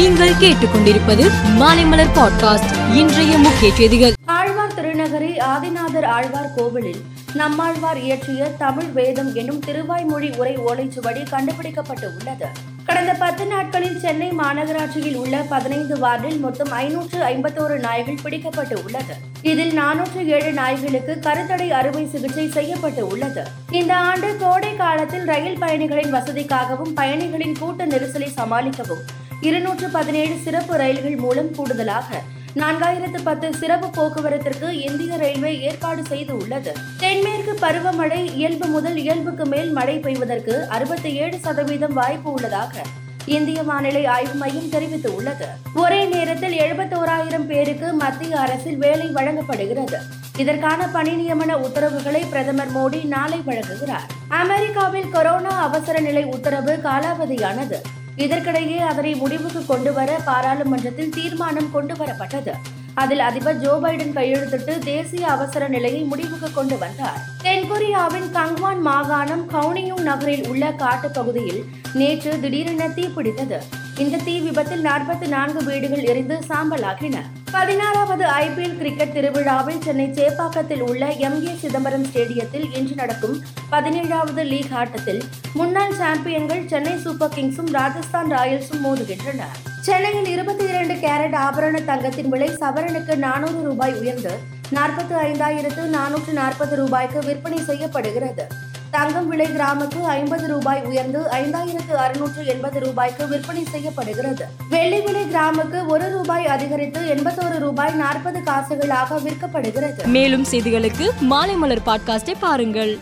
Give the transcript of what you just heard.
நீங்கள் கேட்டுக்கொண்டிருப்பது மாலைமலர் பாட்காஸ்ட். இன்றைய முக்கிய செய்திகள். ஆழ்வார் திருநகரி ஆதிநாதர் ஆழ்வார் கோவிலில் நம்மாழ்வார் இயற்றிய தமிழ் வேதம் என்னும் திருவாய்மொழி உரை ஓலைச்சுவடி கண்டுபிடிக்கப்பட்டு உள்ளது. கடந்த பத்து நாட்களில் சென்னை மாநகராட்சியில் உள்ள பதினைந்து வார்டில் மொத்தம் ஐநூற்று ஐம்பத்தோரு நாய்கள் பிடிக்கப்பட்டு உள்ளது. இதில் நானூற்று ஏழு நாய்களுக்கு கருத்தடை அறுவை சிகிச்சை செய்யப்பட்டு உள்ளது. இந்த ஆண்டு கோடை காலத்தில் ரயில் பயணிகளின் வசதிக்காகவும் பயணிகளின் கூட்ட நெரிசலை சமாளிக்கவும் இருநூற்று பதினேழு சிறப்பு ரயில்கள் மூலம் கூடுதலாக நான்காயிரத்து பத்து சிறப்பு போக்குவரத்திற்கு இந்திய ரயில்வே ஏற்பாடு செய்து உள்ளது தென்மேற்கு பருவமழை இயல்பு முதல் இயல்புக்கு மேல் மழை பெய்வதற்கு அறுபத்தி ஏழு சதவீதம் வாய்ப்பு உள்ளதாக இந்திய வானிலை ஆய்வு மையம் தெரிவித்துள்ளது. ஒரே நேரத்தில் எழுபத்தோராயிரம் பேருக்கு மத்திய அரசில் வேலை வழங்கப்படுகிறது. இதற்கான பணி நியமன உத்தரவுகளை பிரதமர் மோடி நாளை வழங்குகிறார். அமெரிக்காவில் கொரோனா அவசர நிலை உத்தரவு காலாவதியானது. இதற்கிடையே அதனை முடிவுக்கு கொண்டு வர பாராளுமன்றத்தில் தீர்மானம் கொண்டு வரப்பட்டது அதில் அதிபர் ஜோ பைடன் கையெழுத்திட்டு தேசிய அவசர நிலையை முடிவுக்கு கொண்டு வந்தார். தென்கொரியாவின் கங்வான் மாகாணம் கவுனியூங் நகரில் உள்ள காட்டுப் பகுதியில் நேற்று திடீரென தீ பிடித்தது. இந்த தீ விபத்தில் நாற்பத்தி நான்கு வீடுகள் எரிந்து சாம்பலாகின. பதினாறாவது ஐபிஎல் கிரிக்கெட் திருவிழாவில் சென்னை சேப்பாக்கத்தில் உள்ள எம் ஏ சிதம்பரம் ஸ்டேடியத்தில் இன்று நடக்கும் பதினேழாவது லீக் ஆட்டத்தில் முன்னாள் சாம்பியன்கள் சென்னை சூப்பர் கிங்ஸும் ராஜஸ்தான் ராயல்ஸும் மோதுகின்றன. சென்னையில் இருபத்தி இரண்டு கேரட் ஆபரண தங்கத்தின் விலை சவரனுக்கு நானூறு ரூபாய் உயர்ந்து நாற்பத்தி ஐந்தாயிரத்து நானூற்று நாற்பது ரூபாய்க்கு விற்பனை செய்யப்படுகிறது. தங்கம் விலை கிராமுக்கு ஐம்பது ரூபாய் உயர்ந்து ஐந்தாயிரத்து அறுநூற்று எண்பது ரூபாய்க்கு விற்பனை செய்யப்படுகிறது. வெள்ளி விலை கிராமுக்கு ஒரு ரூபாய் அதிகரித்து எண்பத்தோரு ரூபாய் நாற்பது காசுகளாக விற்கப்படுகிறது. மேலும் செய்திகளுக்கு மாலை மலர் பாட்காஸ்டை பாருங்கள்.